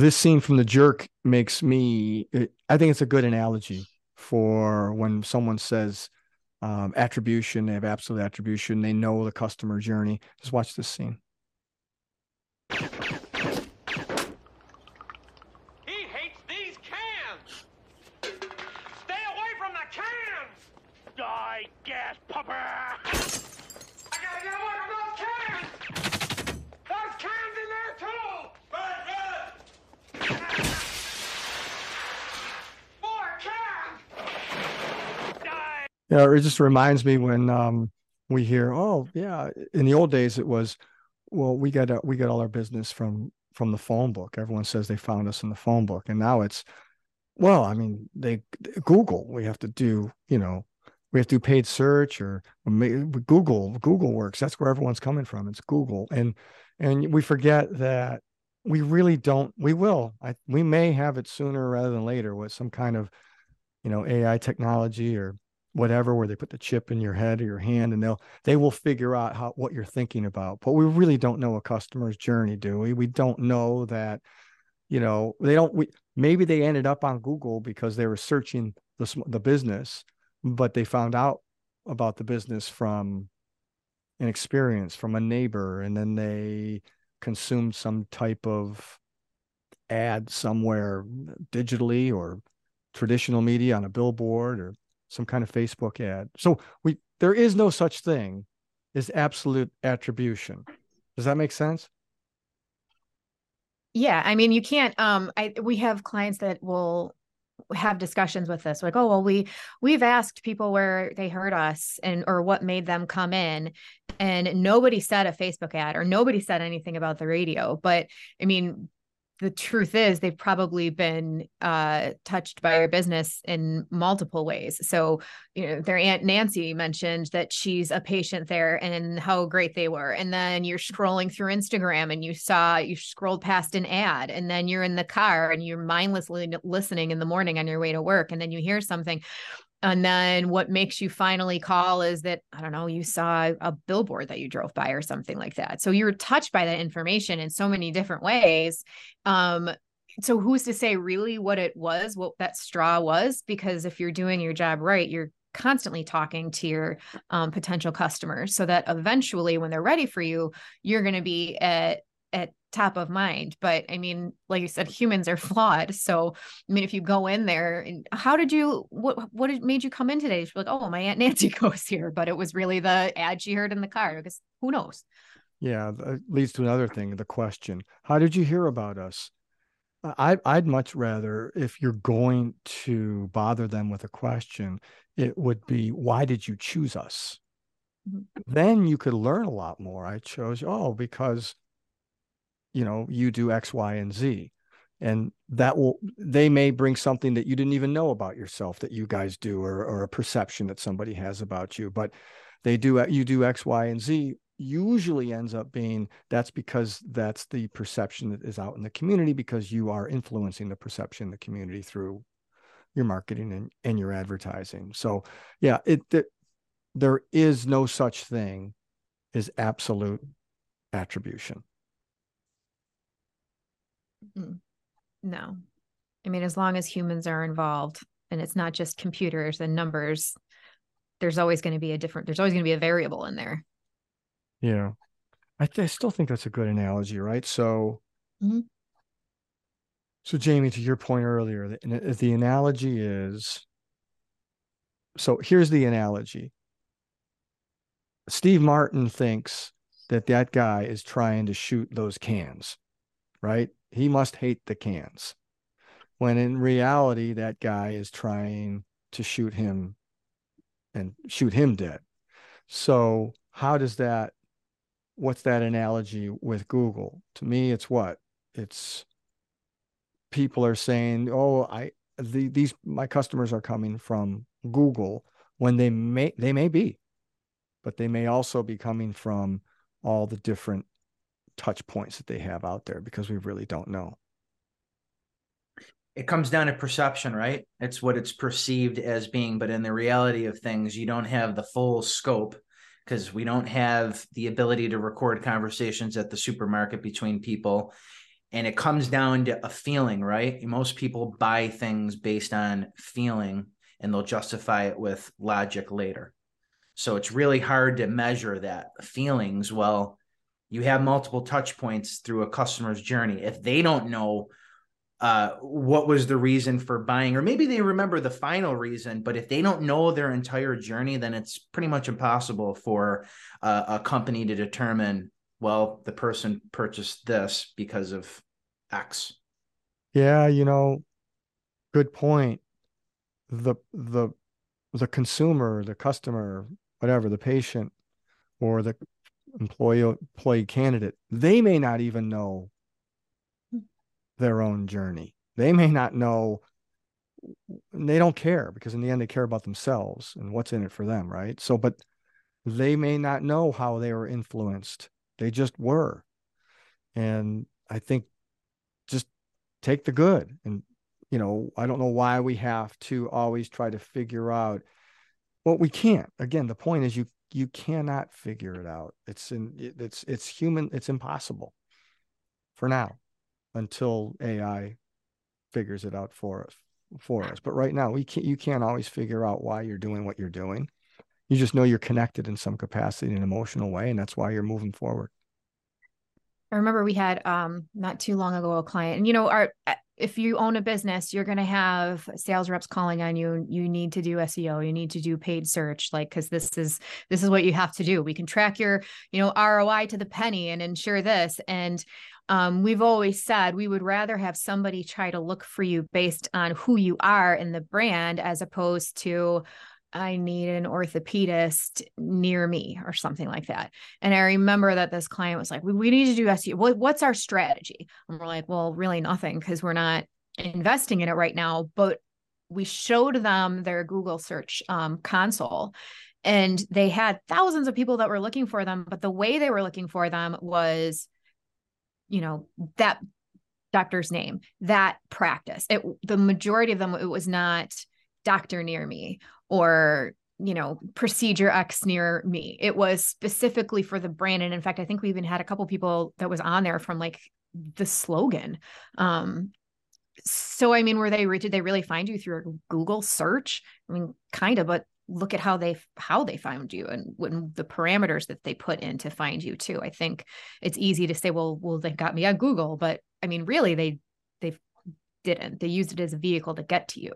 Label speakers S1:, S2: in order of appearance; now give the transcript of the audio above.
S1: this scene from the jerk makes me i think it's a good analogy for when someone says um, attribution they have absolute attribution they know the customer journey. Just watch this scene
S2: He hates these cans! Stay away from the cans! Die, gas pupper! I gotta get away from those cans! There's cans in there too! More cans! Die!
S1: Yeah, it just reminds me when um, we hear, oh yeah, in the old days it was, well, we got we got all our business from from the phone book. Everyone says they found us in the phone book, and now it's, well, I mean, they Google. We have to do, you know, we have to do paid search or Google. Google works. That's where everyone's coming from. It's Google, and and we forget that we really don't. We will. I we may have it sooner rather than later with some kind of, you know, AI technology or whatever where they put the chip in your head or your hand and they'll they will figure out how what you're thinking about. But we really don't know a customer's journey do we? We don't know that you know they don't we maybe they ended up on google because they were searching the the business but they found out about the business from an experience from a neighbor and then they consumed some type of ad somewhere digitally or traditional media on a billboard or some kind of Facebook ad. So we there is no such thing as absolute attribution. Does that make sense?
S3: Yeah, I mean, you can't. Um, I we have clients that will have discussions with this, like, oh well, we we've asked people where they heard us and or what made them come in, and nobody said a Facebook ad or nobody said anything about the radio. But I mean, the truth is they've probably been uh, touched by your business in multiple ways. So, you know, their aunt Nancy mentioned that she's a patient there and how great they were. And then you're scrolling through Instagram and you saw you scrolled past an ad, and then you're in the car and you're mindlessly listening in the morning on your way to work, and then you hear something and then what makes you finally call is that i don't know you saw a billboard that you drove by or something like that. So you were touched by that information in so many different ways. Um so who's to say really what it was what that straw was? Because if you're doing your job right you're constantly talking to your um, potential customers so that eventually when they're ready for you you're going to be at at top of mind but i mean like you said humans are flawed so i mean if you go in there and how did you what what made you come in today she's like oh my aunt nancy goes here but it was really the ad she heard in the car because who knows
S1: yeah that leads to another thing the question how did you hear about us I, I'd much rather, if you're going to bother them with a question, it would be, why did you choose us? Mm-hmm. Then you could learn a lot more. I chose, oh, because you know you do x y and z. And that will they may bring something that you didn't even know about yourself that you guys do or, or a perception that somebody has about you. But they do uh, you do x y and z usually ends up being that's because that's the perception that is out in the community because you are influencing the perception in the community through your marketing and, and your advertising. So yeah it, it there is no such thing as absolute attribution.
S3: No. I mean, as long as humans are involved and it's not just computers and numbers, there's always going to be a different, there's always going to be a variable in there.
S1: Yeah. I, th- I still think that's a good analogy, right? So, mm-hmm. so Jamie, to your point earlier, the, the analogy is so here's the analogy Steve Martin thinks that that guy is trying to shoot those cans, right? He must hate the cans. When in reality, that guy is trying to shoot him and shoot him dead. So, how does that, what's that analogy with Google? To me, it's what? It's people are saying, oh, I, the, these, my customers are coming from Google when they may, they may be, but they may also be coming from all the different touch points that they have out there because we really don't know
S4: it comes down to perception right it's what it's perceived as being but in the reality of things you don't have the full scope because we don't have the ability to record conversations at the supermarket between people and it comes down to a feeling, right? Most people buy things based on feeling and they'll justify it with logic later. So it's really hard to measure that feelings. Well, you have multiple touch points through a customer's journey. If they don't know uh, what was the reason for buying, or maybe they remember the final reason, but if they don't know their entire journey, then it's pretty much impossible for uh, a company to determine, well, the person purchased this because of X.
S1: Yeah, you know, good point. The the the consumer, the customer, whatever, the patient or the employee employee candidate, they may not even know their own journey. They may not know they don't care because in the end they care about themselves and what's in it for them, right? So but they may not know how they were influenced. They just were. And I think just take the good and you know, I don't know why we have to always try to figure out well we can't. Again, the point is you you cannot figure it out. It's in it's it's human it's impossible for now until AI figures it out for us for us. But right now, we can't you can't always figure out why you're doing what you're doing. You just know you're connected in some capacity in an emotional way, and that's why you're moving forward.
S3: I remember we had um not too long ago a client, and you know, our if you own a business, you're going to have sales reps calling on you. You need to do SEO. You need to do paid search, like because this is this is what you have to do. We can track your you know ROI to the penny and ensure this. And um, we've always said we would rather have somebody try to look for you based on who you are in the brand as opposed to I need an orthopedist near me or something like that. And I remember that this client was like, we, we need to do SEO. What, what's our strategy? And we're like, well, really nothing because we're not investing in it right now. But we showed them their Google search um, console and they had thousands of people that were looking for them. But the way they were looking for them was, you know, that doctor's name, that practice. It, the majority of them, it was not doctor near me or you know procedure x near me. It was specifically for the brand and in fact i think we even had a couple people that was on there from like the slogan. Um so i mean were they did they really find you through a google search? I mean kind of but look at how they how they found you and when the parameters that they put in to find you too. I think it's easy to say well well they got me on google but i mean really they they didn't. They used it as a vehicle to get to you